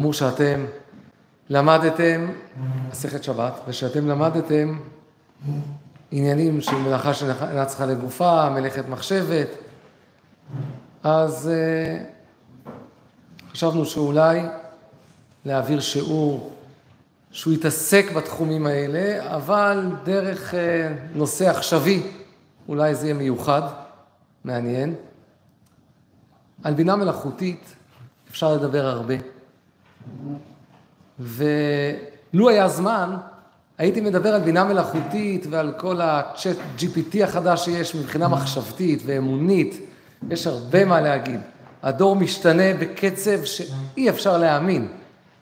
אמרו שאתם למדתם מסכת שבת, ושאתם למדתם עניינים של מלאכה שאינה צריכה לגופה, מלאכת מחשבת, אז uh, חשבנו שאולי להעביר שיעור שהוא יתעסק בתחומים האלה, אבל דרך uh, נושא עכשווי, אולי זה יהיה מיוחד, מעניין. על בינה מלאכותית אפשר לדבר הרבה. ולו היה זמן, הייתי מדבר על בינה מלאכותית ועל כל ה-chat GPT החדש שיש מבחינה מחשבתית ואמונית, יש הרבה מה להגיד. הדור משתנה בקצב שאי אפשר להאמין.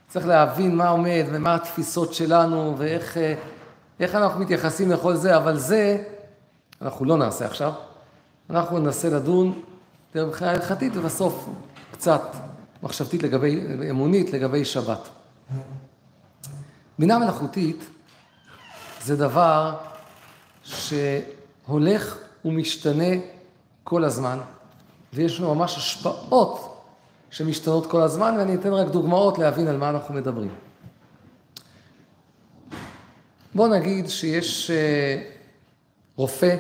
צריך להבין מה עומד ומה התפיסות שלנו ואיך איך אנחנו מתייחסים לכל זה, אבל זה אנחנו לא נעשה עכשיו. אנחנו ננסה לדון מבחינה הלכתית ובסוף קצת מחשבתית לגבי, אמונית לגבי שבת. בינה מלאכותית זה דבר שהולך ומשתנה כל הזמן, ויש לנו ממש השפעות שמשתנות כל הזמן, ואני אתן רק דוגמאות להבין על מה אנחנו מדברים. בואו נגיד שיש אה, רופא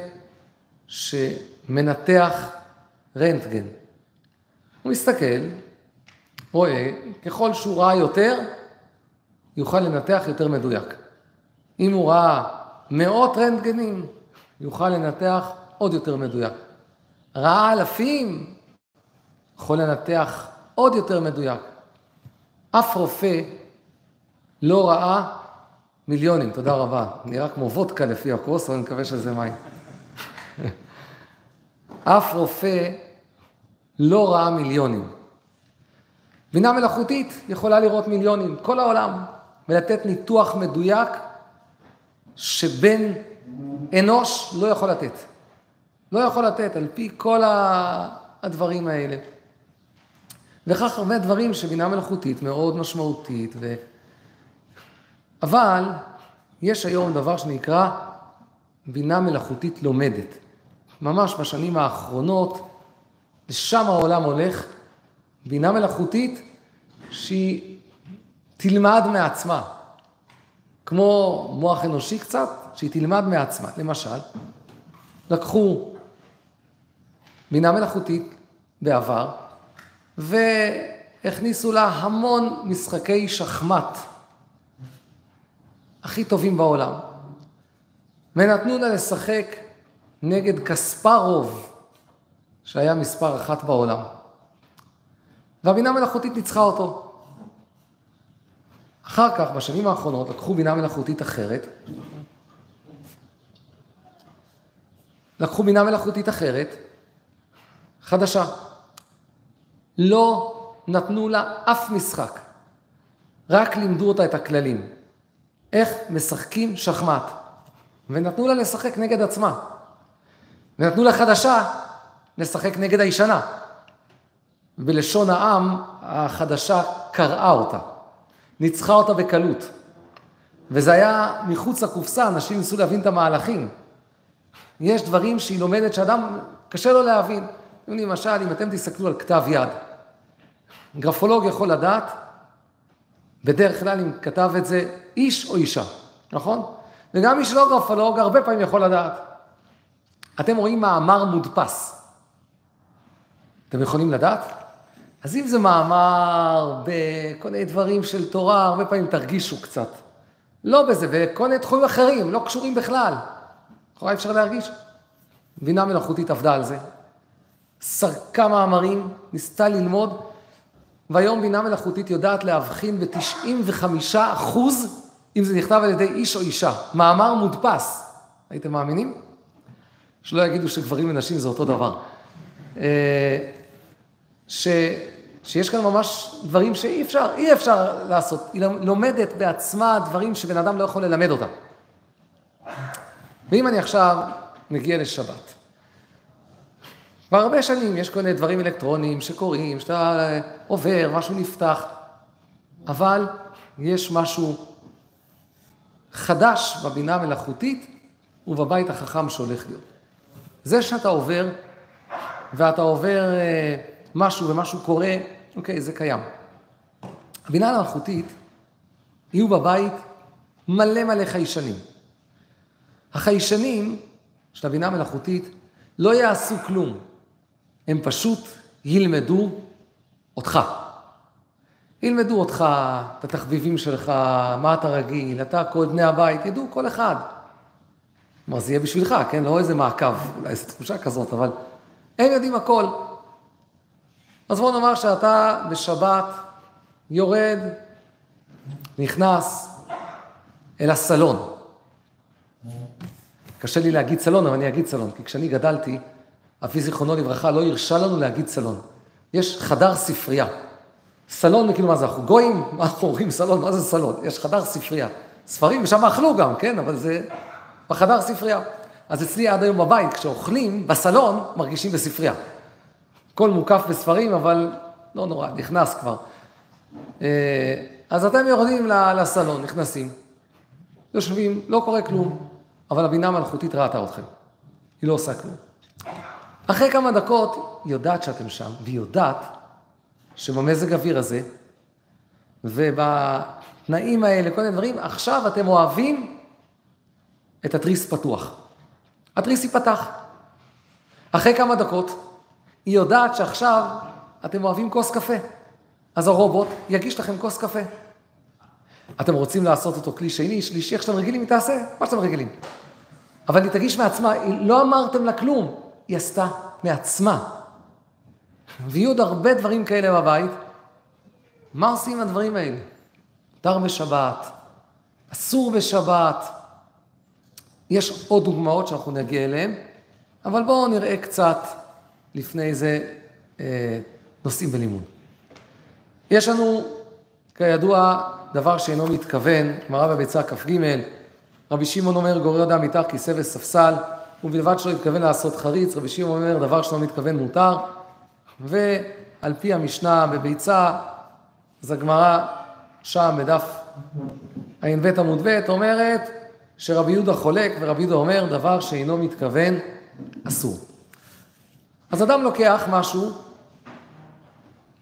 שמנתח רנטגן. הוא מסתכל, רואה, ככל שהוא ראה יותר, יוכל לנתח יותר מדויק. אם הוא ראה מאות רנטגנים, יוכל לנתח עוד יותר מדויק. ראה אלפים, יכול לנתח עוד יותר מדויק. אף רופא לא ראה מיליונים, תודה רבה. נראה כמו וודקה לפי הכוס, אבל אני מקווה שזה מים. אף רופא לא ראה מיליונים. בינה מלאכותית יכולה לראות מיליונים, כל העולם, ולתת ניתוח מדויק שבן אנוש לא יכול לתת. לא יכול לתת, על פי כל הדברים האלה. וכך הרבה דברים שבינה מלאכותית מאוד משמעותית, ו... אבל יש היום דבר שנקרא בינה מלאכותית לומדת. ממש בשנים האחרונות, לשם העולם הולך, בינה מלאכותית שהיא תלמד מעצמה, כמו מוח אנושי קצת, שהיא תלמד מעצמה. למשל, לקחו בינה מלאכותית בעבר, והכניסו לה המון משחקי שחמט הכי טובים בעולם, ונתנו לה לשחק נגד קספרוב, שהיה מספר אחת בעולם. והבינה מלאכותית ניצחה אותו. אחר כך, בשנים האחרונות, לקחו בינה מלאכותית אחרת, לקחו בינה מלאכותית אחרת, חדשה. לא נתנו לה אף משחק, רק לימדו אותה את הכללים. איך משחקים שחמט. ונתנו לה לשחק נגד עצמה. ונתנו לה חדשה לשחק נגד הישנה. בלשון העם, החדשה קראה אותה, ניצחה אותה בקלות. וזה היה מחוץ לקופסה, אנשים ניסו להבין את המהלכים. יש דברים שהיא לומדת שאדם, קשה לו להבין. למשל, אם אתם תסתכלו על כתב יד, גרפולוג יכול לדעת, בדרך כלל אם כתב את זה איש או אישה, נכון? וגם מי שלא גרפולוג, הרבה פעמים יכול לדעת. אתם רואים מאמר מודפס. אתם יכולים לדעת? אז אם זה מאמר בכל מיני דברים של תורה, הרבה פעמים תרגישו קצת. לא בזה, וכל מיני תחומים אחרים, לא קשורים בכלל. לכאורה אפשר להרגיש. בינה מלאכותית עבדה על זה. סרקה מאמרים, ניסתה ללמוד, והיום בינה מלאכותית יודעת להבחין ב-95 אחוז אם זה נכתב על ידי איש או אישה. מאמר מודפס. הייתם מאמינים? שלא יגידו שגברים ונשים זה אותו דבר. אה, ש, שיש כאן ממש דברים שאי אפשר, אי אפשר לעשות. היא לומדת בעצמה דברים שבן אדם לא יכול ללמד אותם. ואם אני עכשיו מגיע לשבת, כבר הרבה שנים יש כל מיני דברים אלקטרוניים שקורים, שאתה עובר, משהו נפתח, אבל יש משהו חדש בבינה המלאכותית ובבית החכם שהולך להיות. זה שאתה עובר, ואתה עובר... משהו ומשהו קורה, אוקיי, זה קיים. הבינה המלאכותית, יהיו בבית מלא מלא חיישנים. החיישנים של הבינה המלאכותית לא יעשו כלום, הם פשוט ילמדו אותך. ילמדו אותך, את התחביבים שלך, מה אתה רגיל, אתה, כל בני הבית, ידעו כל אחד. כלומר, זה יהיה בשבילך, כן? לא איזה מעקב, אולי איזו תחושה כזאת, אבל הם יודעים הכל. אז בוא נאמר שאתה בשבת יורד, נכנס אל הסלון. קשה לי להגיד סלון, אבל אני אגיד סלון, כי כשאני גדלתי, אבי זיכרונו לברכה לא הרשה לנו להגיד סלון. יש חדר ספרייה. סלון, כאילו מה זה, אנחנו גויים? מה אנחנו אומרים סלון? מה זה סלון? יש חדר ספרייה. ספרים, ושם אכלו גם, כן? אבל זה בחדר ספרייה. אז אצלי עד היום בבית, כשאוכלים, בסלון, מרגישים בספרייה. הכל מוקף בספרים, אבל לא נורא, נכנס כבר. אה, אז אתם יורדים לסלון, נכנסים, יושבים, לא קורה כלום, אבל הבינה המלאכותית ראתה אתכם. היא לא עושה כלום. אחרי כמה דקות, היא יודעת שאתם שם, והיא יודעת שבמזג האוויר הזה, ובתנאים האלה, כל מיני דברים, עכשיו אתם אוהבים את התריס פתוח. התריס ייפתח. אחרי כמה דקות, היא יודעת שעכשיו אתם אוהבים כוס קפה. אז הרובוט יגיש לכם כוס קפה. אתם רוצים לעשות אותו כלי שני, שלישי, איך שאתם רגילים, היא תעשה מה שאתם רגילים. אבל היא תגיש מעצמה, לא אמרתם לה כלום, היא עשתה מעצמה. ויהיו עוד הרבה דברים כאלה בבית. מה עושים עם הדברים האלה? מותר בשבת, אסור בשבת. יש עוד דוגמאות שאנחנו נגיע אליהן, אבל בואו נראה קצת לפני זה אה, נושאים בלימוד. יש לנו, כידוע, דבר שאינו מתכוון, גמרא בביצה כ"ג, רבי שמעון אומר, גורר אדם מתחת כיסא וספסל, ובלבד שלא התכוון לעשות חריץ, רבי שמעון אומר, דבר שלא מתכוון מותר, ועל פי המשנה בביצה, אז הגמרא שם בדף ע"ב עמוד ב' אומרת שרבי יהודה חולק ורבי יהודה אומר דבר שאינו מתכוון אסור. אז אדם לוקח משהו,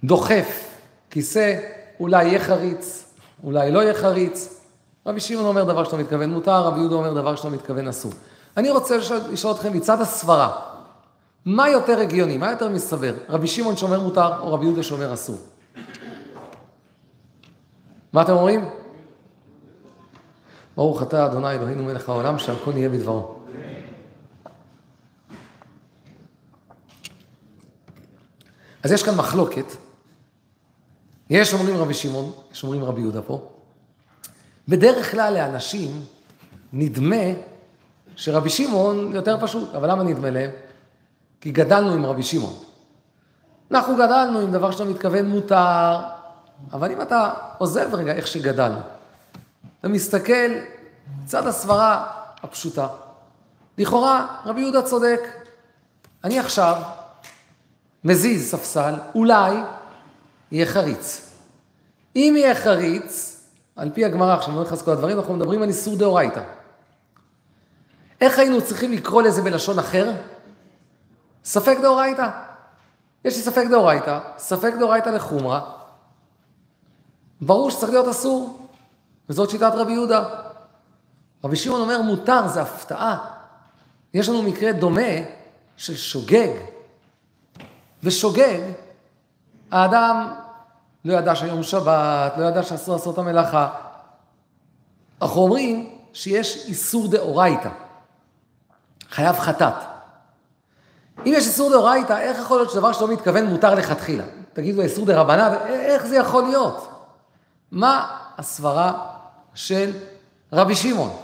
דוחף כיסא, אולי יהיה חריץ, אולי לא יהיה חריץ. רבי שמעון אומר דבר שאתה מתכוון מותר, רבי יהודה אומר דבר שאתה מתכוון אסור. אני רוצה לשאול אתכם מצד הסברה, מה יותר הגיוני, מה יותר מסתבר? רבי שמעון שאומר מותר או רבי יהודה שאומר אסור? מה אתם אומרים? ברוך אתה אדוני אלוהינו מלך העולם שהכל יהיה בדברו. אז יש כאן מחלוקת. יש אומרים רבי שמעון, יש אומרים רבי יהודה פה. בדרך כלל לאנשים נדמה שרבי שמעון יותר פשוט, אבל למה נדמה להם? כי גדלנו עם רבי שמעון. אנחנו גדלנו עם דבר שאתה מתכוון מותר, אבל אם אתה עוזב רגע איך שגדלנו, אתה מסתכל צד הסברה הפשוטה. לכאורה, רבי יהודה צודק. אני עכשיו מזיז ספסל, אולי יהיה חריץ. אם יהיה חריץ, על פי הגמרא, עכשיו אני לא נכנס לכל הדברים, אנחנו מדברים על איסור דאורייתא. איך היינו צריכים לקרוא לזה בלשון אחר? ספק דאורייתא. יש לי ספק דאורייתא, ספק דאורייתא לחומרא. ברור שצריך להיות אסור, וזאת שיטת רבי יהודה. רבי שמעון אומר מותר, זה הפתעה. יש לנו מקרה דומה של שוגג. ושוגג, האדם לא ידע שהיום שבת, לא ידע שאסור לעשות את המלאכה. אנחנו אומרים שיש איסור דאורייתא. חייב חטאת. אם יש איסור דאורייתא, איך יכול להיות שדבר שלא מתכוון מותר לכתחילה? תגידו, איסור דרבנן, איך זה יכול להיות? מה הסברה של רבי שמעון?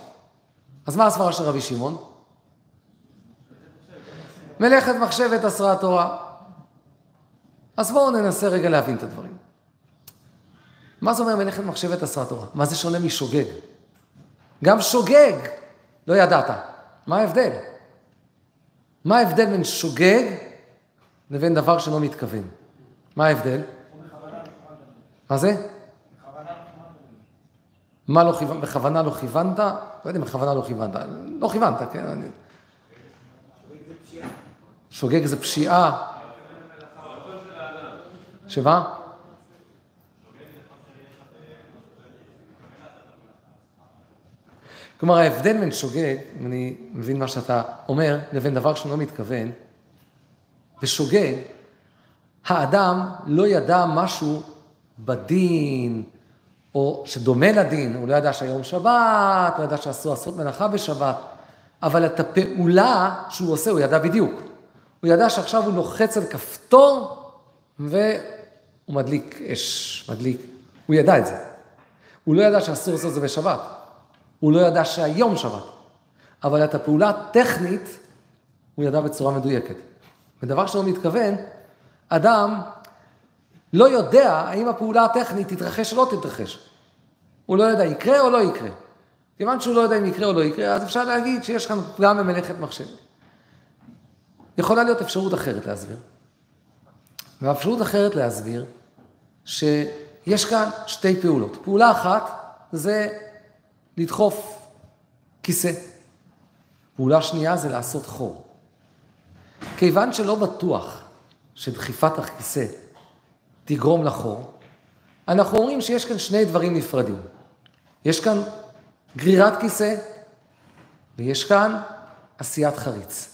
אז מה הסברה של רבי שמעון? מלאכת מחשבת אסרה התורה. אז בואו ננסה רגע להבין את הדברים. מה זה אומר מלאכת מחשבת אסרה תורה? מה זה שונה משוגג? גם שוגג לא ידעת. מה ההבדל? מה ההבדל בין שוגג לבין דבר שלא מתכוון? מה ההבדל? מה זה? מה לא כיוונת? בכוונה לא כיוונת? לא יודע אם בכוונה לא כיוונת. לא כיוונת, כן? אני... שוגג זה פשיעה. שבעה? כלומר, ההבדל בין שוגג, אם אני מבין מה שאתה אומר, לבין דבר שאני לא מתכוון, בשוגג, האדם לא ידע משהו בדין, או שדומה לדין, הוא לא ידע שהיום שבת, הוא ידע שעשו עשרות מלאכה בשבת, אבל את הפעולה שהוא עושה, הוא ידע בדיוק. הוא ידע שעכשיו הוא לוחץ על כפתור, ו... והוא מדליק אש, מדליק. הוא ידע את זה. הוא לא ידע שאסור לעשות את זה בשבת. הוא לא ידע שהיום שבת. אבל את הפעולה הטכנית, הוא ידע בצורה מדויקת. ודבר שלא מתכוון, אדם לא יודע האם הפעולה הטכנית תתרחש או לא תתרחש. הוא לא יודע, יקרה או לא יקרה. כיוון שהוא לא יודע אם יקרה או לא יקרה, אז אפשר להגיד שיש כאן פגם במלאכת מחשב. יכולה להיות אפשרות אחרת להסביר. ואפשרות אחרת להסביר, שיש כאן שתי פעולות. פעולה אחת זה לדחוף כיסא. פעולה שנייה זה לעשות חור. כיוון שלא בטוח שדחיפת הכיסא תגרום לחור, אנחנו אומרים שיש כאן שני דברים נפרדים. יש כאן גרירת כיסא ויש כאן עשיית חריץ.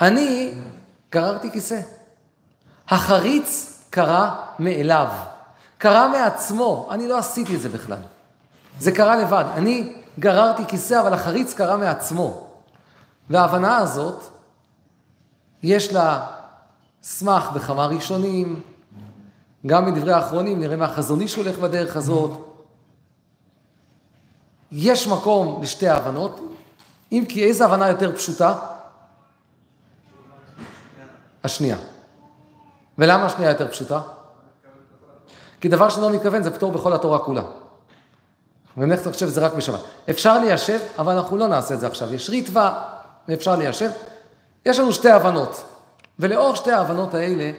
אני גררתי כיסא. החריץ קרה מאליו, קרה מעצמו, אני לא עשיתי את זה בכלל. זה קרה לבד. אני גררתי כיסא, אבל החריץ קרה מעצמו. וההבנה הזאת, יש לה סמך בכמה ראשונים, גם מדברי האחרונים, נראה מהחזון איש הולך בדרך הזאת. יש מקום לשתי ההבנות, אם כי איזו הבנה יותר פשוטה? השנייה. ולמה השנייה יותר פשוטה? כי דבר שלא מתכוון זה פטור בכל התורה כולה. לחשב את זה רק בשבת. אפשר ליישב, אבל אנחנו לא נעשה את זה עכשיו. יש ריטווה, ואפשר ליישב. יש לנו שתי הבנות, ולאור שתי ההבנות האלה,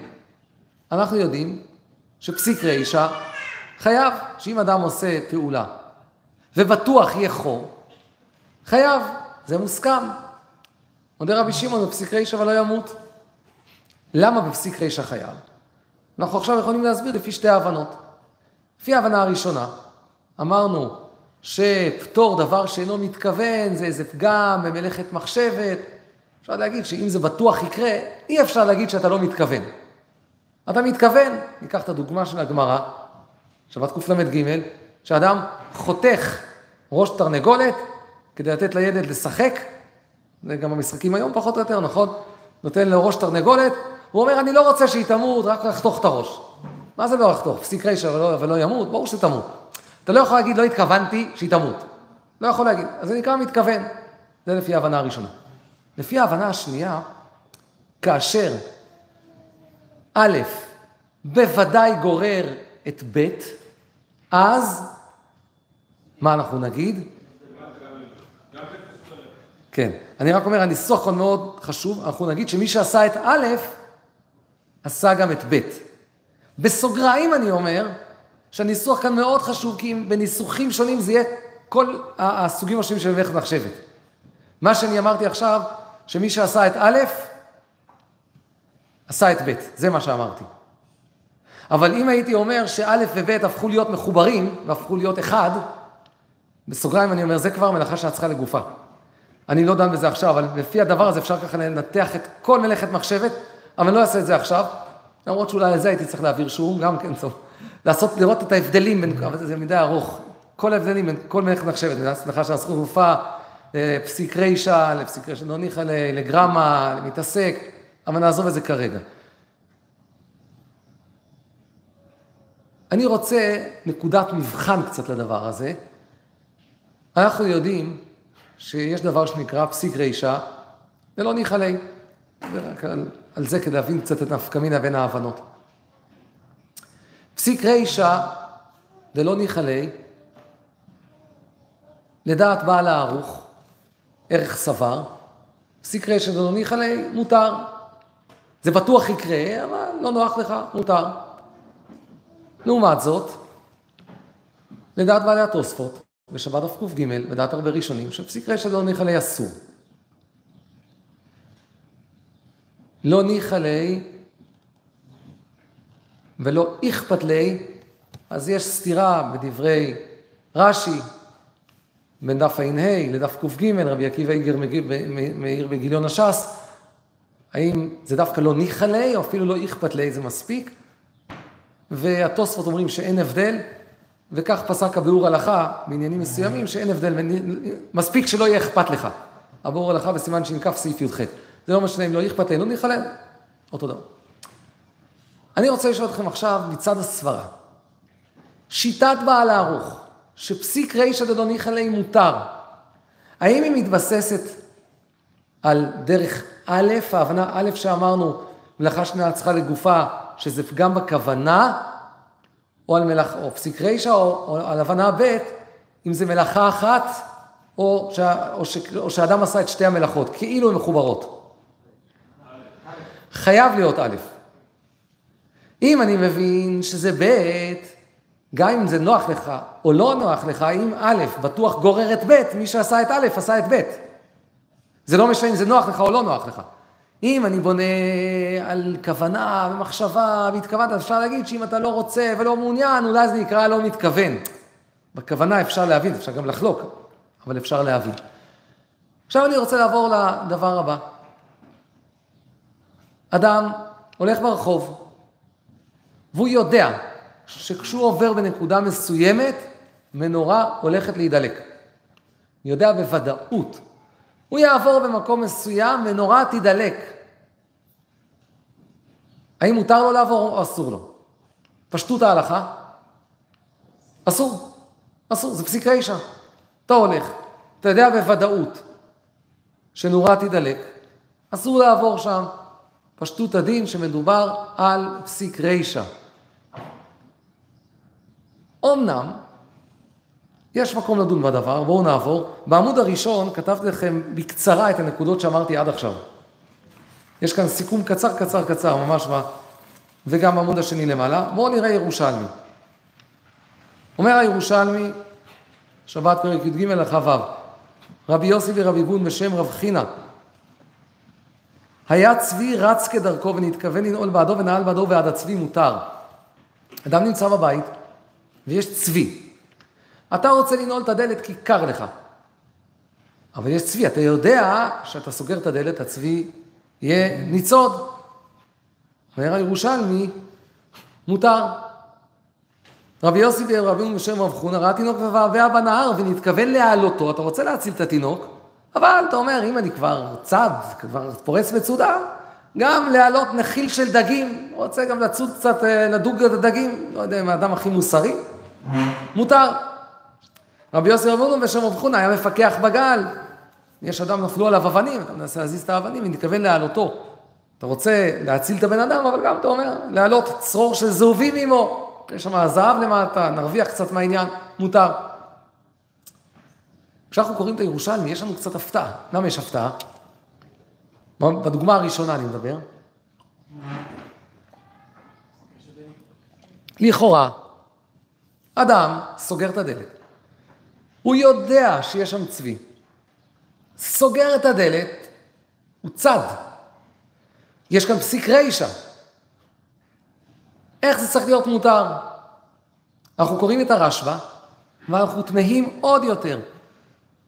אנחנו יודעים שפסיק רישא חייב, שאם אדם עושה פעולה, ובטוח יהיה חור, חייב, זה מוסכם. מודה רבי שמעון בפסיק רישא ולא ימות. למה בפסיק רישא חייב? אנחנו עכשיו יכולים להסביר לפי שתי ההבנות. לפי ההבנה הראשונה, אמרנו שפטור דבר שאינו מתכוון זה איזה פגם במלאכת מחשבת. אפשר להגיד שאם זה בטוח יקרה, אי אפשר להגיד שאתה לא מתכוון. אתה מתכוון, ניקח את הדוגמה של הגמרא, שבת קל"ג, שאדם חותך ראש תרנגולת כדי לתת לילד לשחק, זה גם המשחקים היום פחות או יותר, נכון? נותן לו ראש תרנגולת, הוא אומר, אני לא רוצה שהיא תמות, רק לחתוך את הראש. מה זה לא לחתוך? פסיק רישא ולא, ולא ימות? ברור שתמות. אתה לא יכול להגיד, לא התכוונתי שהיא תמות. לא יכול להגיד. אז זה נקרא מתכוון. זה לפי ההבנה הראשונה. לפי ההבנה השנייה, כאשר א', בוודאי גורר את ב', אז מה אנחנו נגיד? כן, אני רק אומר, הניסוח כאן מאוד חשוב, אנחנו נגיד שמי שעשה את א', עשה גם את ב'. בסוגריים אני אומר, שהניסוח כאן מאוד חשוב, כי אם בניסוחים שונים זה יהיה כל הסוגים השונים של מלאכת מחשבת. מה שאני אמרתי עכשיו, שמי שעשה את א', עשה את ב', זה מה שאמרתי. אבל אם הייתי אומר שא' וב' הפכו להיות מחוברים, והפכו להיות אחד, בסוגריים אני אומר, זה כבר מלאכה צריכה לגופה. אני לא דן בזה עכשיו, אבל לפי הדבר הזה אפשר ככה לנתח את כל מלאכת מחשבת, אבל אני לא אעשה את זה עכשיו, למרות שאולי לזה הייתי צריך להעביר שיעור, גם כן טוב. לעשות, לראות את ההבדלים בין, אבל זה מדי ארוך, כל ההבדלים בין כל מלאכת מחשבת, סליחה שהזכות גופה, לפסיק רישא, לפסיק רישא, לא ניחא לגרמה, למתעסק, אבל נעזוב את זה כרגע. אני רוצה נקודת מבחן קצת לדבר הזה. אנחנו יודעים שיש דבר שנקרא פסיק רישא, זה לא ניחא ליה. על, על זה כדי להבין קצת את נפקא מינה בין ההבנות. פסיק רישא דלא ניחא ליה, לדעת בעל הערוך, ערך סבר, פסיק רישא דלא ניחא ליה, מותר. זה בטוח יקרה, אבל לא נוח לך, מותר. לעומת זאת, לדעת בעלי התוספות, בשבת דף ק"ג, לדעת הרבה ראשונים, שפסיק רישא דלא ניחא ליה אסור. לא ניחא ליה ולא אכפת ליה, אז יש סתירה בדברי רש"י בין דף ע"ה לדף ק"ג, רבי עקיבא איגר מאיר בגיליון הש"ס, האם זה דווקא לא ניחא ליה, או אפילו לא איכפת ליה, זה מספיק? והתוספות אומרים שאין הבדל, וכך פסק הביאור הלכה בעניינים מסוימים, שאין הבדל, מספיק שלא יהיה אכפת לך. הביאור הלכה בסימן שנקף סעיף י"ח. זה לא משנה אם לא אכפת לנו, ניחא להם, אותו דבר. אני רוצה לשאול אתכם עכשיו מצד הסברה. שיטת בעל הערוך, שפסיק רישא דדו ניחא ליה מותר, האם היא מתבססת על דרך א', ההבנה א' שאמרנו, מלאכה שנייה צריכה לגופה, שזה גם בכוונה, או על מלאכה, או פסיק רישא, או, או על הבנה ב', אם זה מלאכה אחת, או, שה, או, ש, או שאדם עשה את שתי המלאכות, כאילו הן מחוברות. חייב להיות א'. אם אני מבין שזה ב', גם אם זה נוח לך או לא נוח לך, אם א' בטוח גורר את ב', מי שעשה את א' עשה את ב'. זה לא משנה אם זה נוח לך או לא נוח לך. אם אני בונה על כוונה ומחשבה והתכוונת, אפשר להגיד שאם אתה לא רוצה ולא מעוניין, אולי זה נקרא לא מתכוון. בכוונה אפשר להבין, אפשר גם לחלוק, אבל אפשר להבין. עכשיו אני רוצה לעבור לדבר הבא. אדם הולך ברחוב, והוא יודע שכשהוא עובר בנקודה מסוימת, מנורה הולכת להידלק. יודע בוודאות. הוא יעבור במקום מסוים, מנורה תידלק. האם מותר לו לעבור או אסור לו? פשטות ההלכה? אסור. אסור, זה פסיק רישא. אתה הולך, אתה יודע בוודאות שנורה תידלק, אסור לעבור שם. פשטות הדין שמדובר על פסיק רישא. אמנם, יש מקום לדון בדבר, בואו נעבור. בעמוד הראשון כתבתי לכם בקצרה את הנקודות שאמרתי עד עכשיו. יש כאן סיכום קצר, קצר, קצר, ממש מה, וגם בעמוד השני למעלה. בואו נראה ירושלמי. אומר הירושלמי, שבת פרק י"ג הלכה ו', רבי יוסי ורבי בון בשם רב חינה. היה צבי רץ כדרכו ונתכוון לנעול בעדו ונעל בעדו ועד הצבי מותר. אדם נמצא בבית, ויש צבי. אתה רוצה לנעול את הדלת כי קר לך. אבל יש צבי, אתה יודע שאתה סוגר את הדלת, הצבי יהיה ניצוד. אומר הירושלמי, מותר. רבי יוסי ורבי בשם רב חונה ראה תינוק מבעבע בנהר ונתכוון להעלותו, אתה רוצה להציל את התינוק, אבל אתה אומר, אם אני כבר צד, כבר פורץ מצודה, גם להעלות נחיל של דגים, רוצה גם לצוד קצת, אה, לדוג את הדגים, לא יודע אם האדם הכי מוסרי, מותר. רבי יוסי רבונו בשם רב חונה היה מפקח בגל. יש אדם, נפלו עליו אבנים, אתה מנסה להזיז את האבנים ונתכוון להעלותו. אתה רוצה להציל את הבן אדם, אבל גם אתה אומר, להעלות צרור של זהובים עמו. יש שם זהב למטה, נרוויח קצת מהעניין, מותר. כשאנחנו קוראים את הירושלמי, יש לנו קצת הפתעה. למה יש הפתעה? בדוגמה הראשונה אני מדבר. לכאורה, אדם סוגר את הדלת. הוא יודע שיש שם צבי. סוגר את הדלת, הוא צד. יש כאן פסיק רישא. איך זה צריך להיות מותר? אנחנו קוראים את הרשב"א, ואנחנו תמהים עוד יותר.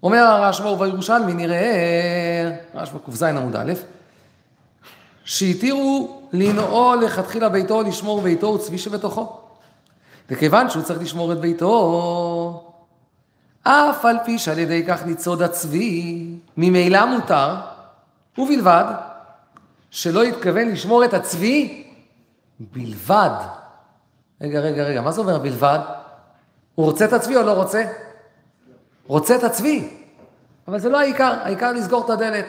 אומר הרשב"א ובירושלמי נראה, רשב"א ק"ז עמוד א', שהתירו לנעול לכתחילה ביתו, לשמור ביתו וצבי שבתוכו. וכיוון שהוא צריך לשמור את ביתו, אף על פי שעל ידי כך ניצוד הצבי, ממילא מותר, ובלבד שלא יתכוון לשמור את הצבי בלבד. רגע, רגע, רגע, מה זה אומר בלבד? הוא רוצה את הצבי או לא רוצה? רוצה את הצבי, אבל זה לא העיקר, העיקר לסגור את הדלת.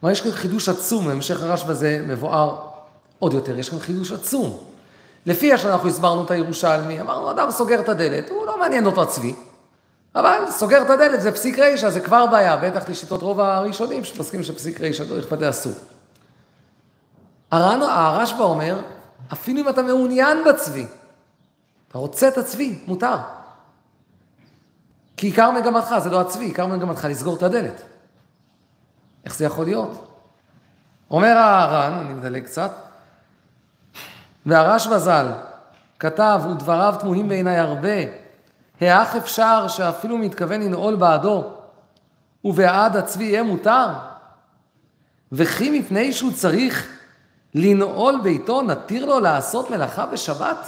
כלומר, יש כאן חידוש עצום, בהמשך הרשב"א זה מבואר עוד יותר, יש כאן חידוש עצום. לפי שאנחנו הסברנו את הירושלמי, אמרנו, אדם סוגר את הדלת, הוא לא מעניין אותו הצבי, אבל סוגר את הדלת, זה פסיק רישא, זה כבר בעיה, בטח לשיטות רוב הראשונים שפוסקים שפסיק רישא לא אכפת אסור. הרשב"א אומר, אפילו אם אתה מעוניין בצבי, אתה רוצה את הצבי, מותר. כי עיקר מגמתך זה לא הצבי, עיקר מגמתך לסגור את הדלת. איך זה יכול להיות? אומר הר"ן, אני מדלג קצת, והרשב"א ז"ל כתב, ודבריו תמוהים בעיניי הרבה, האך אפשר שאפילו מתכוון לנעול בעדו, ובעד הצבי יהיה מותר? וכי מפני שהוא צריך לנעול ביתו, נתיר לו לעשות מלאכה בשבת?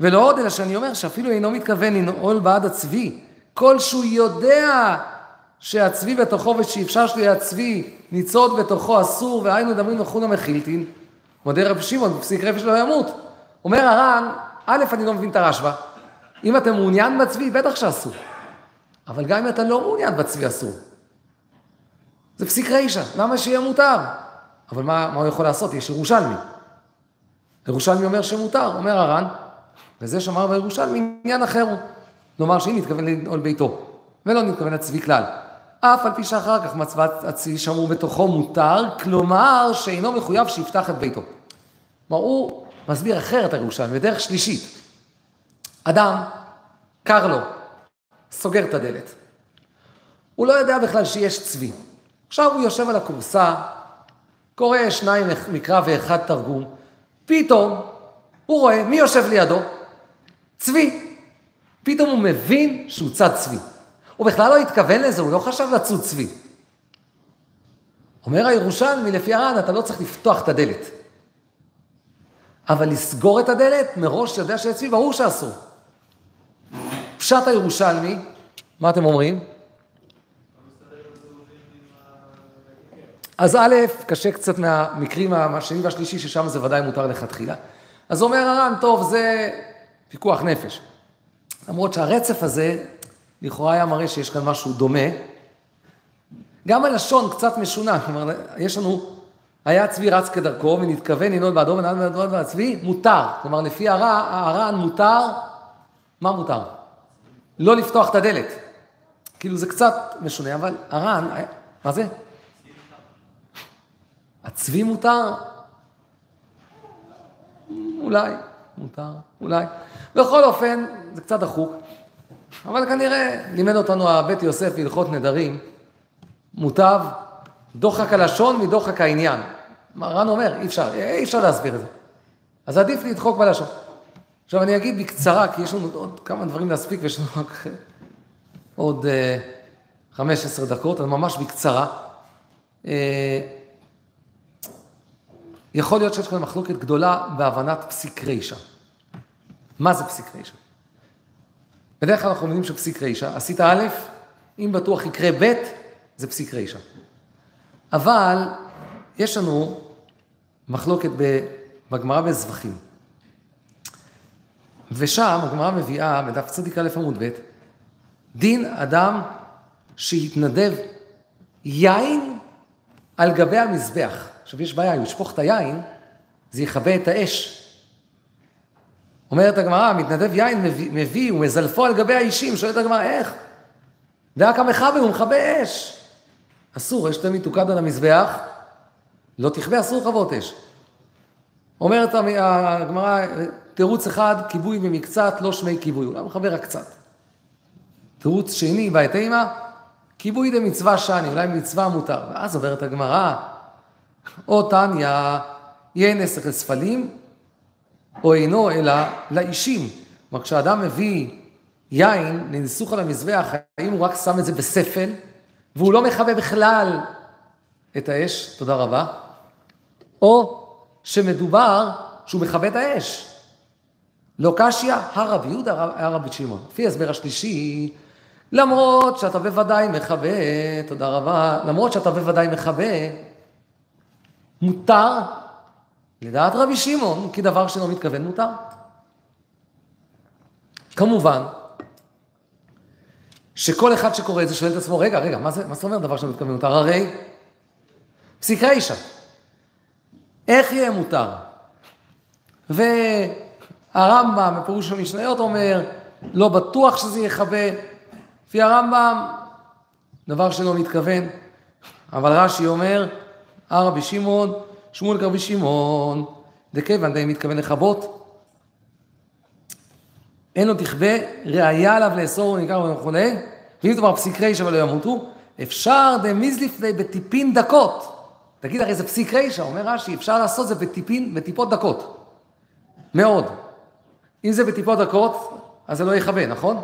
ולא עוד, אלא שאני אומר שאפילו אינו מתכוון לנעול בעד הצבי, כל שהוא יודע שהצבי בתוכו ושאפשר שיהיה הצבי ניצוד בתוכו אסור, והיינו דמים וכולי מחילתין, מודה רב שמעון, בפסיק רפש לא ימות. אומר הר"ן, א', אני לא מבין את הרשב"א. אם אתה מעוניין בצבי, בטח שאסור. אבל גם אם אתה לא מעוניין בצבי, אסור. זה פסיק רישא, למה שיהיה מותר? אבל מה, מה הוא יכול לעשות? יש ירושלמי. ירושלמי אומר שמותר, אומר הר"ן, וזה שאמר בירושלמי, עניין אחר הוא. נאמר שאם מתכוון לנעול ביתו, ולא מתכוון לצבי כלל. אף על פי שאחר כך מצוות הצבי שמור בתוכו מותר, כלומר שאינו מחויב שיפתח את ביתו. כלומר, הוא מסביר אחרת הירושלמי, בדרך שלישית. אדם, קר לו, סוגר את הדלת. הוא לא יודע בכלל שיש צבי. עכשיו הוא יושב על הכורסה, קורא שניים מקרא ואחד תרגום, פתאום הוא רואה מי יושב לידו? צבי. פתאום הוא מבין שהוא צד צבי. הוא בכלל לא התכוון לזה, הוא לא חשב לצוד צבי. אומר הירושלמי, לפי הר"ן, אתה לא צריך לפתוח את הדלת. אבל לסגור את הדלת, מראש יודע שיש צבי, ברור שאסור. פשט הירושלמי, מה אתם אומרים? אז א', קשה קצת מהמקרים השני והשלישי, ששם זה ודאי מותר לכתחילה. אז אומר הר"ן, טוב, זה פיקוח נפש. למרות שהרצף הזה, לכאורה היה מראה שיש כאן משהו דומה. גם הלשון קצת משונה, כלומר, יש לנו, היה צבי רץ כדרכו ונתכוון לנעול בעדו ונעל בעדו והצבי, מותר. כלומר, לפי הר"ן מותר, מה מותר? לא לפתוח את הדלת. כאילו זה קצת משונה, אבל הר"ן, מה זה? הצבי מותר? אולי, מותר, אולי. בכל אופן, זה קצת דחוק, אבל כנראה לימד אותנו הבית יוסף הלכות נדרים, מוטב דוחק הלשון מדוחק העניין. רן אומר, אי אפשר, אי אפשר להסביר את זה. אז עדיף לדחוק בלשון. עכשיו אני אגיד בקצרה, כי יש לנו עוד כמה דברים להספיק ויש לנו רק עוד uh, 15 דקות, אז ממש בקצרה. Uh, יכול להיות שיש כאן מחלוקת גדולה בהבנת פסיק רישא. מה זה פסיק רישא? בדרך כלל אנחנו מבינים שפסיק רישא, עשית א', אם בטוח יקרה ב', זה פסיק רישא. אבל יש לנו מחלוקת בגמרא בזבחים. ושם הגמרא מביאה, בדף צדיק א' עמוד ב', דין אדם שהתנדב יין על גבי המזבח. עכשיו יש בעיה, אם ישפוך את היין, זה יכבה את האש. אומרת הגמרא, מתנדב יין מביא, מביא ומזלפו על גבי האישים, שואלת הגמרא, איך? דאקה מכבה, הוא מכבה אש. אסור, אש תמיד תוקד על המזבח, לא תכבה, אסור לכבות אש. אומרת הגמרא, תירוץ אחד, כיבוי במקצת, לא שמי כיבוי, לא מכבה רק קצת. תירוץ שני, בעת אימה, כיבוי דמצווה שני, אולי מצווה מותר. ואז עוברת הגמרא, או תניא, יהיה נסך לספלים, או אינו אלא לאישים. כלומר, כשאדם מביא יין לניסוך על המזבח, האם הוא רק שם את זה בספל, והוא לא מכבה בכלל את האש, תודה רבה, או שמדובר שהוא מכבה את האש. לא קשיא, הרב יהודה, הרב שמעון. לפי ההסבר השלישי, למרות שאתה בוודאי מכבה, תודה רבה, למרות שאתה בוודאי מכבה, מותר, לדעת רבי שמעון, כי דבר שלא מתכוון מותר. כמובן, שכל אחד שקורא את זה שואל את עצמו, רגע, רגע, מה, זה, מה זאת אומרת דבר שלא מתכוון מותר? הרי פסיקה אישה. איך יהיה מותר? והרמב"ם, בפירוש המשניות, אומר, לא בטוח שזה יכבה. לפי הרמב"ם, דבר שלא מתכוון. אבל רש"י אומר, הרבי שמעון, שמואל כרבי שמעון, דכיוון די מתכוון לכבות. אין לו תכבה, ראיה עליו לאסור ונקרא וכולי, ואם תאמר פסיק רישא ולא ימותו, אפשר דמיזליף די בטיפין דקות. תגיד, הרי זה פסיק רישא, אומר רש"י, אפשר לעשות זה בטיפין, בטיפות דקות. מאוד. אם זה בטיפות דקות, אז זה לא יכבה, נכון?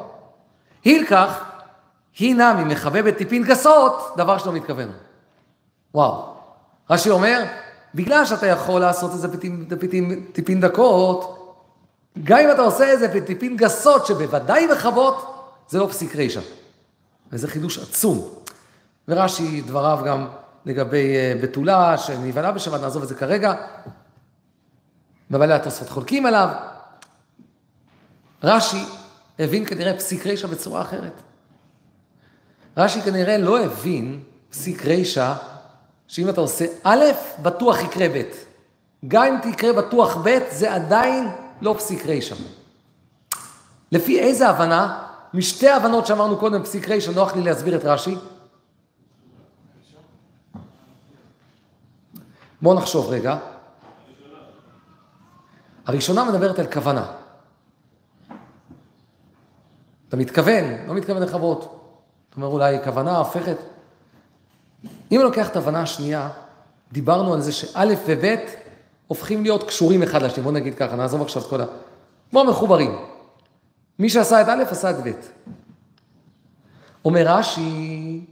הילקח, היא נמי מכבה בטיפין גסות, דבר שלא מתכוון. וואו. רש"י אומר, בגלל שאתה יכול לעשות את זה בטיפין דקות, גם אם אתה עושה את זה בטיפין גסות שבוודאי מכבות, זה לא פסיק רישא. וזה חידוש עצום. ורש"י, דבריו גם לגבי אה, בתולה שנבהלה בשבת, נעזוב את זה כרגע. ובעלי התוספות חולקים עליו. רש"י הבין כנראה פסיק רישא בצורה אחרת. רש"י כנראה לא הבין פסיק רישא, שאם אתה עושה א', בטוח יקרה ב'. גם אם תקרה בטוח ב', זה עדיין לא פסיק רישא. לפי איזה הבנה? משתי הבנות שאמרנו קודם, פסיק רישא, נוח לי להסביר את רש"י. בואו נחשוב רגע. הראשונה מדברת על כוונה. אתה מתכוון, לא מתכוון לכבות. זאת אומרת, אולי כוונה הופכת. אם אני לוקח את ההבנה השנייה, דיברנו על זה שא' וב' הופכים להיות קשורים אחד לשני. בואו נגיד ככה, נעזוב עכשיו את כל ה... כמו מחוברים. מי שעשה את א' עשה את ב'. אומר רש"י,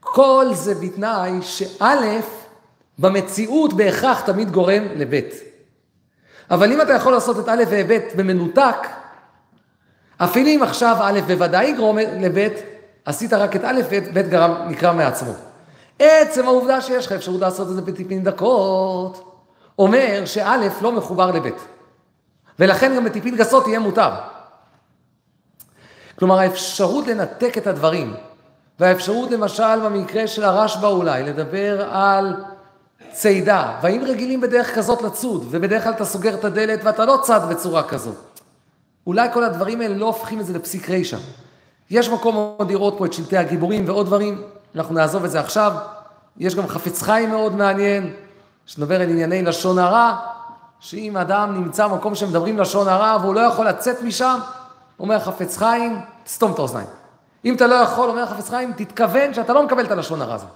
כל זה בתנאי שא' במציאות בהכרח תמיד גורם לב'. אבל אם אתה יכול לעשות את א' וב' במנותק, אפילו אם עכשיו א' בוודאי יגרום לב', עשית רק את א' וב' גרם, נקרא מעצמו. עצם העובדה שיש לך אפשרות לעשות את זה בטיפין דקות, אומר שא' לא מחובר לב'. ולכן גם בטיפין גסות יהיה מותר. כלומר, האפשרות לנתק את הדברים, והאפשרות למשל במקרה של הרשב"א אולי, לדבר על צידה, והאם רגילים בדרך כזאת לצוד, ובדרך כלל אתה סוגר את הדלת ואתה לא צד בצורה כזאת. אולי כל הדברים האלה לא הופכים את זה לפסיק רישא. יש מקום עוד לראות פה את שלטי הגיבורים ועוד דברים, אנחנו נעזוב את זה עכשיו. יש גם חפץ חיים מאוד מעניין, שנדבר על ענייני לשון הרע, שאם אדם נמצא במקום שמדברים לשון הרע והוא לא יכול לצאת משם, אומר חפץ חיים, תסתום את האוזניים. אם אתה לא יכול, אומר חפץ חיים, תתכוון שאתה לא מקבל את הלשון הרע הזה.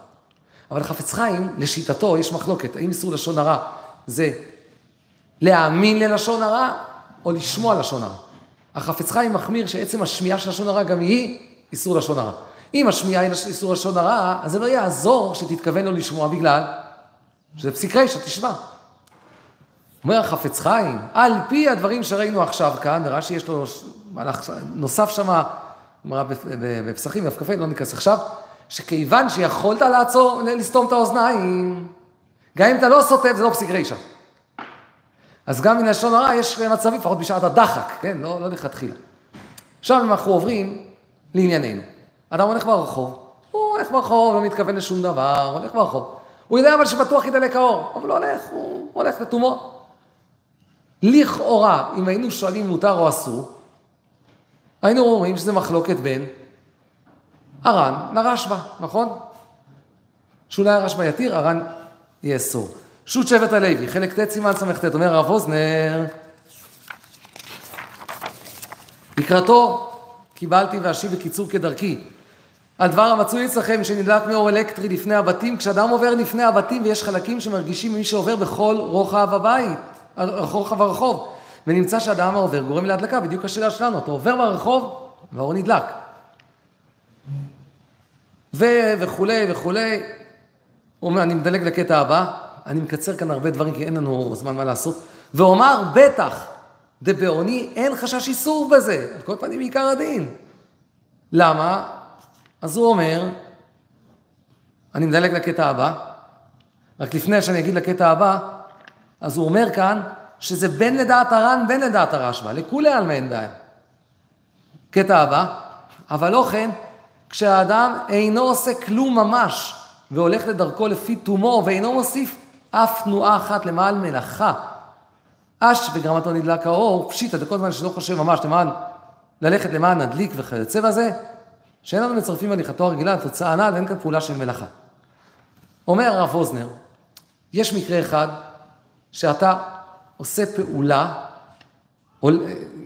אבל חפץ חיים, לשיטתו, יש מחלוקת, האם איסור לשון הרע זה להאמין ללשון הרע או לשמוע לשון הרע. החפץ חיים מחמיר שעצם השמיעה של לשון הרע גם היא איסור לשון הרע. אם השמיעה היא איסור לשון הרע, אז זה לא יעזור שתתכוון לא לשמוע בגלל שזה פסיק רישא, תשמע. אומר החפץ חיים, על פי הדברים שראינו עכשיו כאן, ורש"י יש לו מהלך נוסף שם, גמרא בפסחים, כ"ה, לא ניכנס עכשיו, שכיוון שיכולת לעצור, לסתום את האוזניים, גם אם אתה לא סותם, זה לא פסיק רישא. אז גם מן לשון הרע יש מצבים, לפחות בשעת הדחק, כן? לא, לא לכתחילה. עכשיו אנחנו עוברים לענייננו. אדם הולך ברחוב, הוא הולך ברחוב, לא מתכוון לשום דבר, הולך ברחוב. הוא יודע אבל שבטוח ידלק האור, אבל לא הולך, הוא הולך לתומו. לכאורה, אם היינו שואלים מותר או אסור, היינו אומרים שזה מחלוקת בין הר"ן לרשב"א, נכון? שאולי הרשב"א יתיר, הר"ן יאסור. שו"ת שבט הלוי, חלק ט' סימן ס"ט, אומר הרב אוזנר, לקראתו קיבלתי ואשיב בקיצור כדרכי. על דבר המצוי אצלכם שנדלק מאור אלקטרי לפני הבתים, כשאדם עובר לפני הבתים ויש חלקים שמרגישים ממי שעובר בכל רוחב הבית, רוחב הרחוב, ונמצא שאדם העובר גורם להדלקה, בדיוק השאלה שלנו, אתה עובר ברחוב והאור נדלק. ו... וכולי וכולי. אומר, אני מדלג לקטע הבא, אני מקצר כאן הרבה דברים כי אין לנו זמן מה לעשות. ואומר, בטח, דבעוני אין חשש איסור בזה, על כל פנים עיקר הדין. למה? אז הוא אומר, אני מדלג לקטע הבא, רק לפני שאני אגיד לקטע הבא, אז הוא אומר כאן שזה בין לדעת הר"ן בין לדעת הרשב"א, לכולי עלמא אין בעיה. קטע הבא, אבל לא כן, כשהאדם אינו עושה כלום ממש, והולך לדרכו לפי תומו, ואינו מוסיף אף תנועה אחת למען מלאכה. אש בגרמתו נדלק האור, פשיטא, זה כל זמן שלא חושב ממש למען, ללכת למען נדליק וכיוצא בזה, שאין לנו מצרפים הליכתו הרגילה לתוצאה הנ"ל, ואין כאן פעולה של מלאכה. אומר הרב אוזנר, יש מקרה אחד שאתה עושה פעולה, או,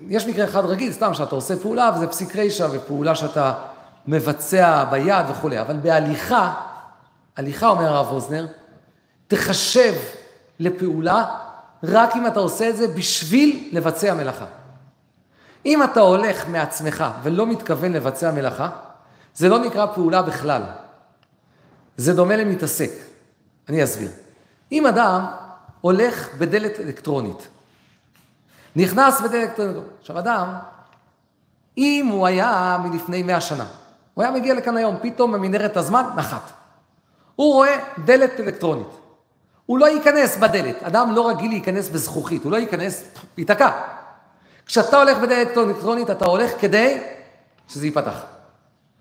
יש מקרה אחד רגיל, סתם שאתה עושה פעולה, וזה פסיק רישא, ופעולה שאתה מבצע ביד וכולי, אבל בהליכה, הליכה, אומר הרב אוזנר, תחשב לפעולה רק אם אתה עושה את זה בשביל לבצע מלאכה. אם אתה הולך מעצמך ולא מתכוון לבצע מלאכה, זה לא נקרא פעולה בכלל. זה דומה למתעסק. אני אסביר. אם אדם הולך בדלת אלקטרונית, נכנס בדלת אלקטרונית, עכשיו אדם, אם הוא היה מלפני מאה שנה, הוא היה מגיע לכאן היום, פתאום במנהרת הזמן, נחת. הוא רואה דלת אלקטרונית. הוא לא ייכנס בדלת, אדם לא רגיל להיכנס בזכוכית, הוא לא ייכנס, ייתקע. כשאתה הולך בדלת אלקטרונית, אתה הולך כדי שזה ייפתח.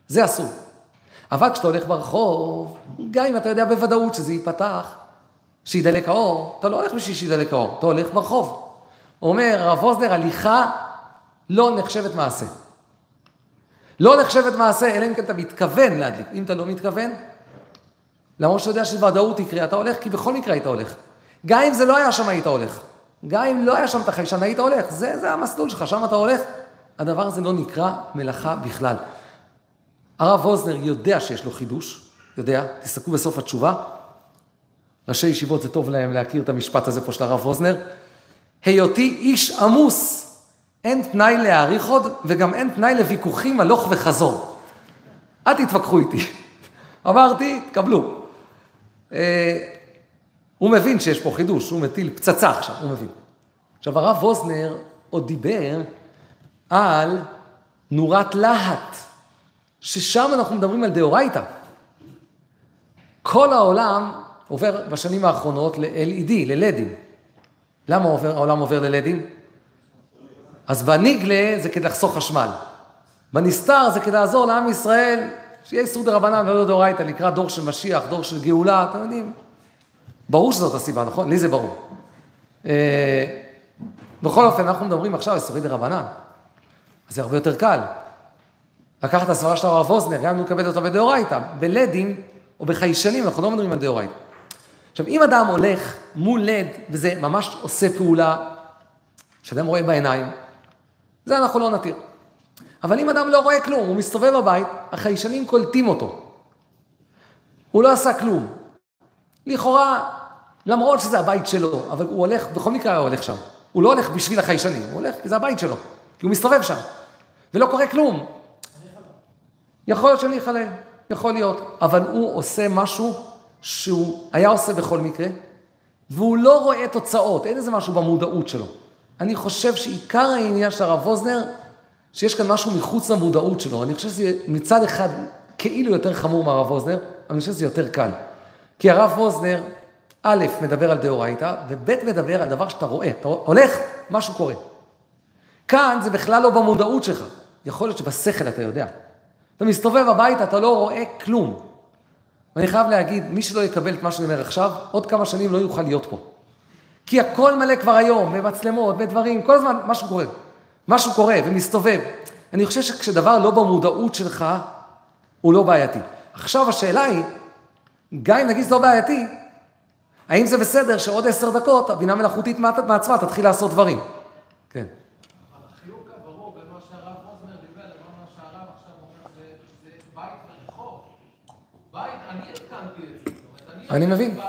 זה אסור. אבל כשאתה הולך ברחוב, גם אם אתה יודע בוודאות שזה ייפתח, שידלק האור, אתה לא הולך בשביל שידלק האור, אתה הולך ברחוב. אומר הרב ווזנר, הליכה לא נחשבת מעשה. לא נחשבת מעשה, אלא אם כן אתה מתכוון להדליק. אם אתה לא מתכוון, למרות שאתה יודע שוודאות יקרה, אתה הולך, כי בכל מקרה היית הולך. גם אם זה לא היה שם, היית הולך. גם אם לא היה שם את החיישן, היית הולך. זה, זה המסלול שלך, שם אתה הולך. הדבר הזה לא נקרא מלאכה בכלל. הרב ווזנר יודע שיש לו חידוש, יודע, תסתכלו בסוף התשובה. ראשי ישיבות זה טוב להם להכיר את המשפט הזה פה של הרב ווזנר. היותי איש עמוס, אין תנאי להעריך עוד, וגם אין תנאי לוויכוחים הלוך וחזור. אל תתווכחו איתי. אמרתי, קבלו. אה, הוא מבין שיש פה חידוש, הוא מטיל פצצה עכשיו, הוא מבין. עכשיו, הרב ווזנר עוד דיבר על נורת להט, ששם אנחנו מדברים על דאורייתא. כל העולם עובר בשנים האחרונות ל-LED, ללדים. למה עובר, העולם עובר ללדים? אז בניגלה זה כדי לחסוך חשמל. בנסתר זה כדי לעזור לעם ישראל שיהיה איסור דה רבנן ולא דאורייתא, לקראת דור של משיח, דור של גאולה, אתם יודעים. ברור שזאת הסיבה, נכון? לי זה ברור. אה, בכל אופן, אנחנו מדברים עכשיו על איסורי דה רבנן. זה הרבה יותר קל. לקחת את הסברה של הרב ווזנר, גם אם נקבל אותה בדאורייתא, בלדים או בחיישנים, אנחנו לא מדברים על דאורייתא. עכשיו, אם אדם הולך מול לד, וזה ממש עושה פעולה, שאדם רואה בעיניים, זה אנחנו לא נתיר. אבל אם אדם לא רואה כלום, הוא מסתובב בבית, החיישנים קולטים אותו. הוא לא עשה כלום. לכאורה, למרות שזה הבית שלו, אבל הוא הולך, בכל מקרה הוא הולך שם. הוא לא הולך בשביל החיישנים, הוא הולך כי זה הבית שלו, כי הוא מסתובב שם, ולא קורה כלום. יכול להיות שאני אחלל, יכול להיות, אבל הוא עושה משהו שהוא היה עושה בכל מקרה, והוא לא רואה תוצאות, אין איזה משהו במודעות שלו. אני חושב שעיקר העניין של הרב ווזנר, שיש כאן משהו מחוץ למודעות שלו. אני חושב שזה מצד אחד כאילו יותר חמור מהרב ווזנר, אני חושב שזה יותר קל. כי הרב ווזנר, א', מדבר על דאורייתא, וב', מדבר על דבר שאתה רואה. אתה הולך, משהו קורה. כאן זה בכלל לא במודעות שלך. יכול להיות שבשכל אתה יודע. אתה מסתובב הביתה, אתה לא רואה כלום. ואני חייב להגיד, מי שלא יקבל את מה שאני אומר עכשיו, עוד כמה שנים לא יוכל להיות פה. כי הכל מלא כבר היום, במצלמות, בדברים, כל הזמן משהו קורה. משהו קורה ומסתובב. אני חושב שכשדבר לא במודעות שלך, הוא לא בעייתי. עכשיו השאלה היא, גם אם נגיד זה לא בעייתי, האם זה בסדר שעוד עשר דקות הבינה מלאכותית מעצמה תתחיל לעשות דברים? כן. אני מבין.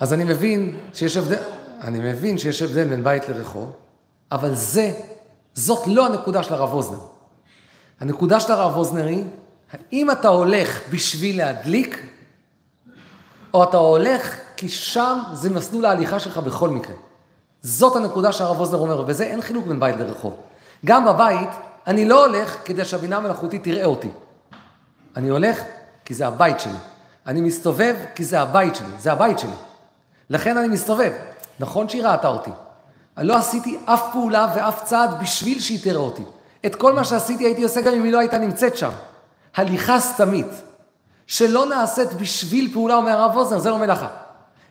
אז אני מבין שיש הבדל, אני מבין שיש הבדל בין בית לרחוב, אבל זה, זאת לא הנקודה של הרב אוזנר. הנקודה של הרב אוזנר היא, האם אתה הולך בשביל להדליק, או אתה הולך כי שם זה מסלול ההליכה שלך בכל מקרה. זאת הנקודה שהרב אוזנר אומר, ובזה אין חילוק בין בית לרחוב. גם בבית, אני לא הולך כדי שהבינה המלאכותית תראה אותי. אני הולך כי זה הבית שלי. אני מסתובב כי זה הבית שלי, זה הבית שלי. לכן אני מסתובב. נכון שהיא ראתה אותי. אני לא עשיתי אף פעולה ואף צעד בשביל שהיא תראה אותי. את כל מה שעשיתי הייתי עושה גם אם היא לא הייתה נמצאת שם. הליכה סתמית, שלא נעשית בשביל פעולה, אומר הרב ווזנר, זה לא מלאכה.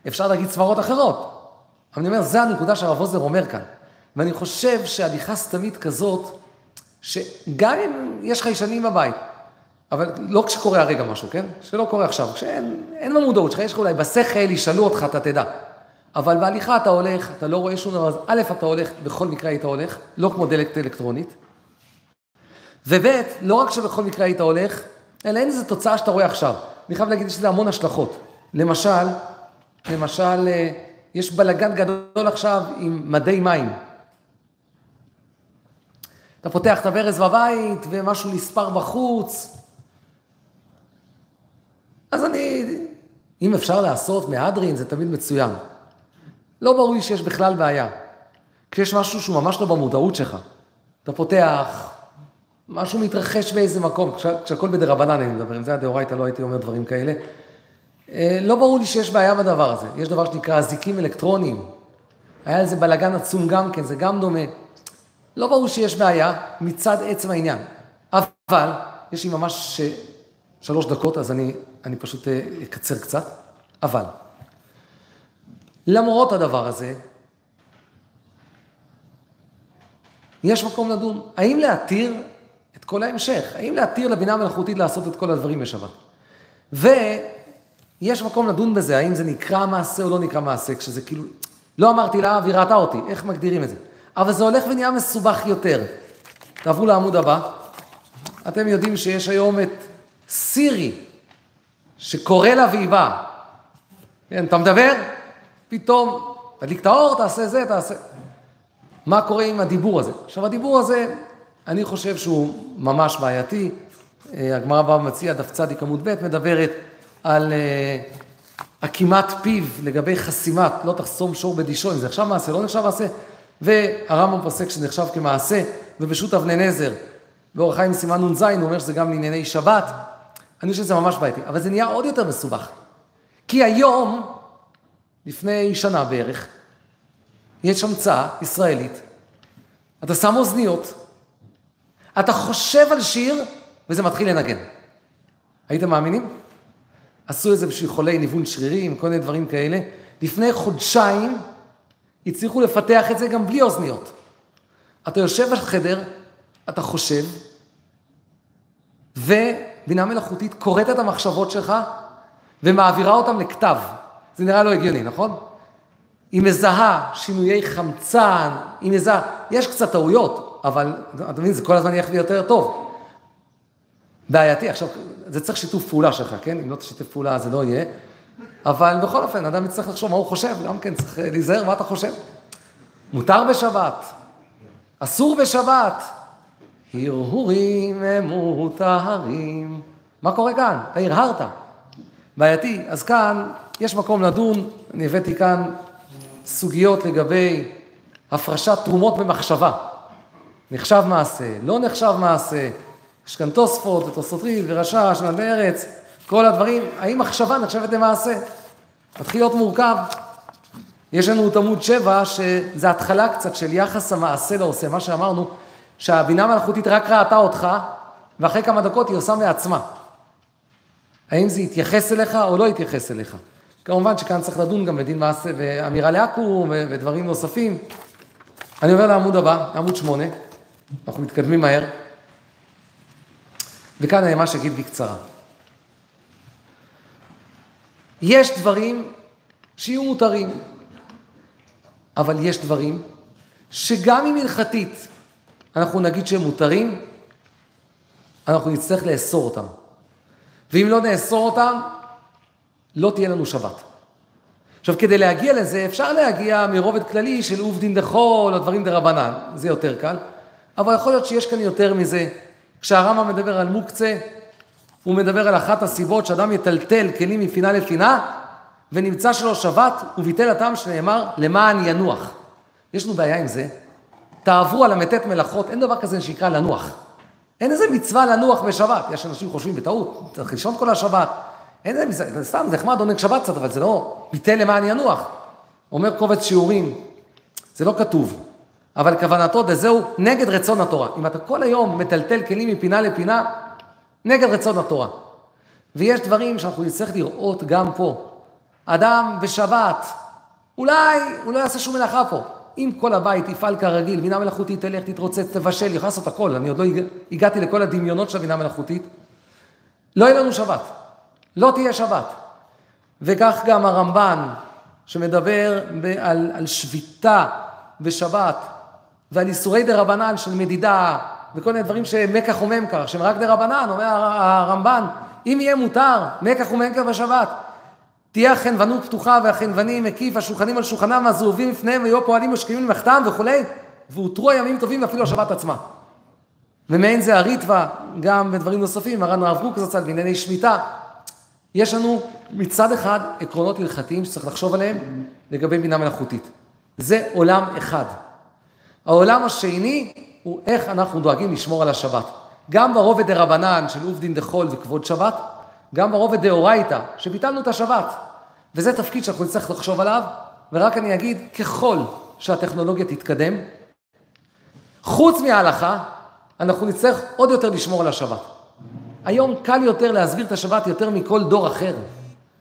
אפשר להגיד סברות אחרות. אבל אני אומר, זה הנקודה שהרב ווזנר אומר כאן. ואני חושב שהליכה סתמית כזאת, שגם אם יש חיישנים בבית, אבל לא כשקורה הרגע משהו, כן? שלא קורה עכשיו, כשאין במודעות שלך, יש לך אולי בשכל, ישאלו אותך, אתה תדע. אבל בהליכה אתה הולך, אתה לא רואה שום דבר, אז א', אתה הולך, בכל מקרה היית הולך, לא כמו דלק אלקטרונית. וב', לא רק שבכל מקרה היית הולך, אלא אין איזו תוצאה שאתה רואה עכשיו. אני חייב להגיד שזה המון השלכות. למשל, למשל, אה, יש בלגן גדול עכשיו עם מדי מים. אתה פותח את הברז בבית ומשהו נספר בחוץ. אז אני, אם אפשר לעשות מהדרין, זה תמיד מצוין. לא ברור לי שיש בכלל בעיה. כשיש משהו שהוא ממש לא במודעות שלך, אתה פותח, משהו מתרחש באיזה מקום, כשהכול בדרבנן אני מדבר, אם זה היה דאורייתא לא הייתי אומר דברים כאלה. אה, לא ברור לי שיש בעיה בדבר הזה. יש דבר שנקרא אזיקים אלקטרוניים. היה איזה בלאגן עצום גם כן, זה גם דומה. לא ברור שיש בעיה מצד עצם העניין. אבל, יש לי ממש אה, שלוש דקות, אז אני, אני פשוט אה, אקצר קצת. אבל, למרות הדבר הזה, יש מקום לדון. האם להתיר את כל ההמשך? האם להתיר לבינה המלאכותית לעשות את כל הדברים בשבת? ויש מקום לדון בזה, האם זה נקרא מעשה או לא נקרא מעשה, כשזה כאילו, לא אמרתי לה והיא ראתה אותי, איך מגדירים את זה? אבל זה הולך ונהיה מסובך יותר. תעברו לעמוד הבא. אתם יודעים שיש היום את סירי, שקורא לה והיא באה. כן, אתה מדבר, פתאום, תדליק את האור, תעשה זה, תעשה... מה קורה עם הדיבור הזה? עכשיו, הדיבור הזה, אני חושב שהוא ממש בעייתי. אה, הגמרא בבא מציע, דף צדיק עמוד ב', מדברת על אה, עקימת פיו לגבי חסימת, לא תחסום שור בדישו, אם זה נחשב מעשה, לא נחשב מעשה. והרמב"ם פוסק שזה נחשב כמעשה, ובשו"ת אבני נזר, באורח חיים סימן נ"ז, הוא אומר שזה גם לענייני שבת. אני חושב שזה ממש בעייתי, אבל זה נהיה עוד יותר מסובך. כי היום, לפני שנה בערך, יש המצאה ישראלית, אתה שם אוזניות, אתה חושב על שיר, וזה מתחיל לנגן. הייתם מאמינים? עשו את זה בשביל חולי ניוון שרירים, כל מיני דברים כאלה. לפני חודשיים הצליחו לפתח את זה גם בלי אוזניות. אתה יושב בחדר, אתה חושב, ובינה מלאכותית קוראת את המחשבות שלך ומעבירה אותן לכתב. זה נראה לא הגיוני, נכון? היא מזהה שינויי חמצן, היא מזהה, יש קצת טעויות, אבל אתה מבין, זה כל הזמן ילך יותר טוב. בעייתי, עכשיו, זה צריך שיתוף פעולה שלך, כן? אם לא תשתף פעולה זה לא יהיה. אבל בכל אופן, אדם יצטרך לחשוב מה הוא חושב, גם כן צריך להיזהר מה אתה חושב. מותר בשבת, אסור בשבת, הרהורים הם מותרים. מה קורה כאן? אתה הרהרת. בעייתי. אז כאן יש מקום לדון, אני הבאתי כאן סוגיות לגבי הפרשת תרומות במחשבה. נחשב מעשה, לא נחשב מעשה, יש כאן תוספות ותוספותריל ורשע, שנת בארץ, כל הדברים, האם מחשבה נחשבת למעשה? מתחיל להיות מורכב. יש לנו את עמוד 7, שזה התחלה קצת של יחס המעשה לעושה, מה שאמרנו, שהבינה המלאכותית רק ראתה אותך, ואחרי כמה דקות היא עושה מעצמה. האם זה יתייחס אליך או לא יתייחס אליך? כמובן שכאן צריך לדון גם בדין מעשה ואמירה לעכו"ם ודברים נוספים. אני עובר לעמוד הבא, עמוד 8, אנחנו מתקדמים מהר. וכאן אני ממש אגיד בקצרה. יש דברים שיהיו מותרים, אבל יש דברים שגם אם הלכתית אנחנו נגיד שהם מותרים, אנחנו נצטרך לאסור אותם. ואם לא נאסור אותם, לא תהיה לנו שבת. עכשיו, כדי להגיע לזה, אפשר להגיע מרובד כללי של עובדין דחול או דברים דרבנן, זה יותר קל, אבל יכול להיות שיש כאן יותר מזה. כשהרמב"ם מדבר על מוקצה, הוא מדבר על אחת הסיבות שאדם יטלטל כלים מפינה לפינה, ונמצא שלו שבת, וביטל הטעם שנאמר, למען ינוח. יש לנו בעיה עם זה. תעברו על המתת מלאכות, אין דבר כזה שנקרא לנוח. אין איזה מצווה לנוח בשבת. יש אנשים חושבים בטעות, צריך לישון כל השבת. אין איזה מצווה, סתם, זה נחמד עונג שבת קצת, אבל זה לא ביטל למען ינוח. אומר קובץ שיעורים, זה לא כתוב, אבל כוונתו דזהו נגד רצון התורה. אם אתה כל היום מטלטל כלים מפינה לפינה, נגד רצון התורה. ויש דברים שאנחנו נצטרך לראות גם פה. אדם בשבת, אולי הוא לא יעשה שום מלאכה פה. אם כל הבית יפעל כרגיל, בינה מלאכותית תלך, תתרוצץ, תבשל, יכול לעשות הכל, אני עוד לא הגעתי לכל הדמיונות של הבינה מלאכותית, לא יהיה לנו שבת. לא תהיה שבת. וכך גם הרמב"ן, שמדבר על, על שביתה בשבת, ועל איסורי דה רבנן של מדידה, וכל מיני דברים שמקח וממכר, שהם רק דה רבנן, אומר הרמב"ן, אם יהיה מותר, מקח וממכר בשבת. תהיה החנוונות פתוחה והחנווני מקיף, השולחנים על שולחנם, הזהובים לפניהם, היו פועלים משקיעים למחתם וכולי, והותרו הימים טובים ואפילו השבת עצמה. ומעין זה הריטווה, גם בדברים נוספים, מרן הרב קוק זצ"ל בענייני שמיטה. יש לנו מצד אחד עקרונות הלכתיים שצריך לחשוב עליהם לגבי בינה מלאכותית. זה עולם אחד. העולם השני הוא איך אנחנו דואגים לשמור על השבת. גם ברובד דרבנן של עובדין דחול וכבוד שבת, גם ברובד דאורייתא, שביטלנו את השבת. וזה תפקיד שאנחנו נצטרך לחשוב עליו, ורק אני אגיד, ככל שהטכנולוגיה תתקדם, חוץ מההלכה, אנחנו נצטרך עוד יותר לשמור על השבת. היום קל יותר להסביר את השבת יותר מכל דור אחר.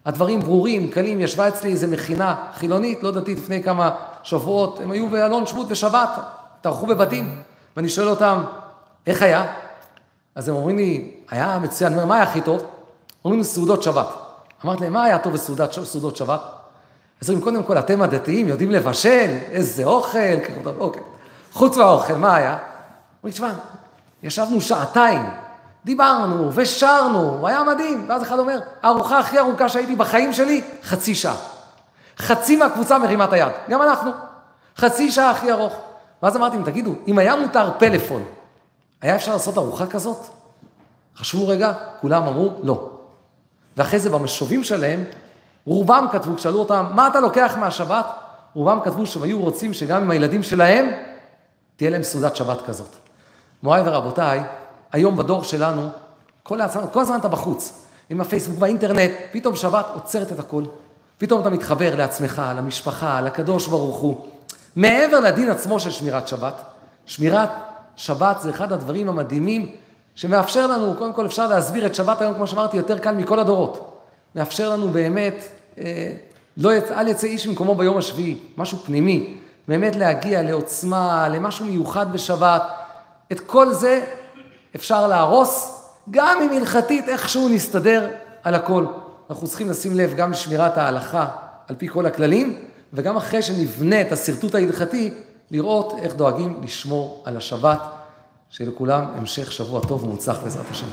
הדברים ברורים, קלים, ישבה אצלי איזה מכינה חילונית, לא דתית, לפני כמה שבועות, הם היו באלון שבות בשבת, טרחו בבתים, ואני שואל אותם, איך היה? אז הם אומרים לי, היה מצוין, אני אומר, מה היה הכי טוב? אומרים לי, סעודות שבת. אמרתי להם, מה היה טוב בסעודות שבת? אז אומרים, קודם כל, אתם הדתיים יודעים לבשל, איזה אוכל, אוקיי. חוץ מהאוכל, מה היה? אומרים, תשמע, ישבנו שעתיים, דיברנו ושרנו, היה מדהים. ואז אחד אומר, הארוחה הכי ארוכה שהייתי בחיים שלי, חצי שעה. חצי מהקבוצה מרימה את היד, גם אנחנו. חצי שעה הכי ארוך. ואז אמרתי להם, תגידו, אם היה מותר פלאפון, היה אפשר לעשות ארוחה כזאת? חשבו רגע, כולם אמרו, לא. ואחרי זה במשובים שלהם, רובם כתבו, כשאלו אותם, מה אתה לוקח מהשבת? רובם כתבו שהם היו רוצים שגם עם הילדים שלהם, תהיה להם סעודת שבת כזאת. מוריי ורבותיי, היום בדור שלנו, כל, הזמן, כל הזמן אתה בחוץ, עם הפייסבוק והאינטרנט, פתאום שבת עוצרת את הכל. פתאום אתה מתחבר לעצמך, למשפחה, לקדוש ברוך הוא. מעבר לדין עצמו של שמירת שבת, שמירת שבת זה אחד הדברים המדהימים שמאפשר לנו, קודם כל אפשר להסביר את שבת היום, כמו שאמרתי, יותר קל מכל הדורות. מאפשר לנו באמת, אה, לא יצא, אל יצא איש ממקומו ביום השביעי, משהו פנימי, באמת להגיע לעוצמה, למשהו מיוחד בשבת. את כל זה אפשר להרוס, גם אם הלכתית איכשהו נסתדר על הכל. אנחנו צריכים לשים לב גם לשמירת ההלכה על פי כל הכללים, וגם אחרי שנבנה את השרטוט ההלכתי, לראות איך דואגים לשמור על השבת, שלכולם המשך שבוע טוב ומוצלח בעזרת השם.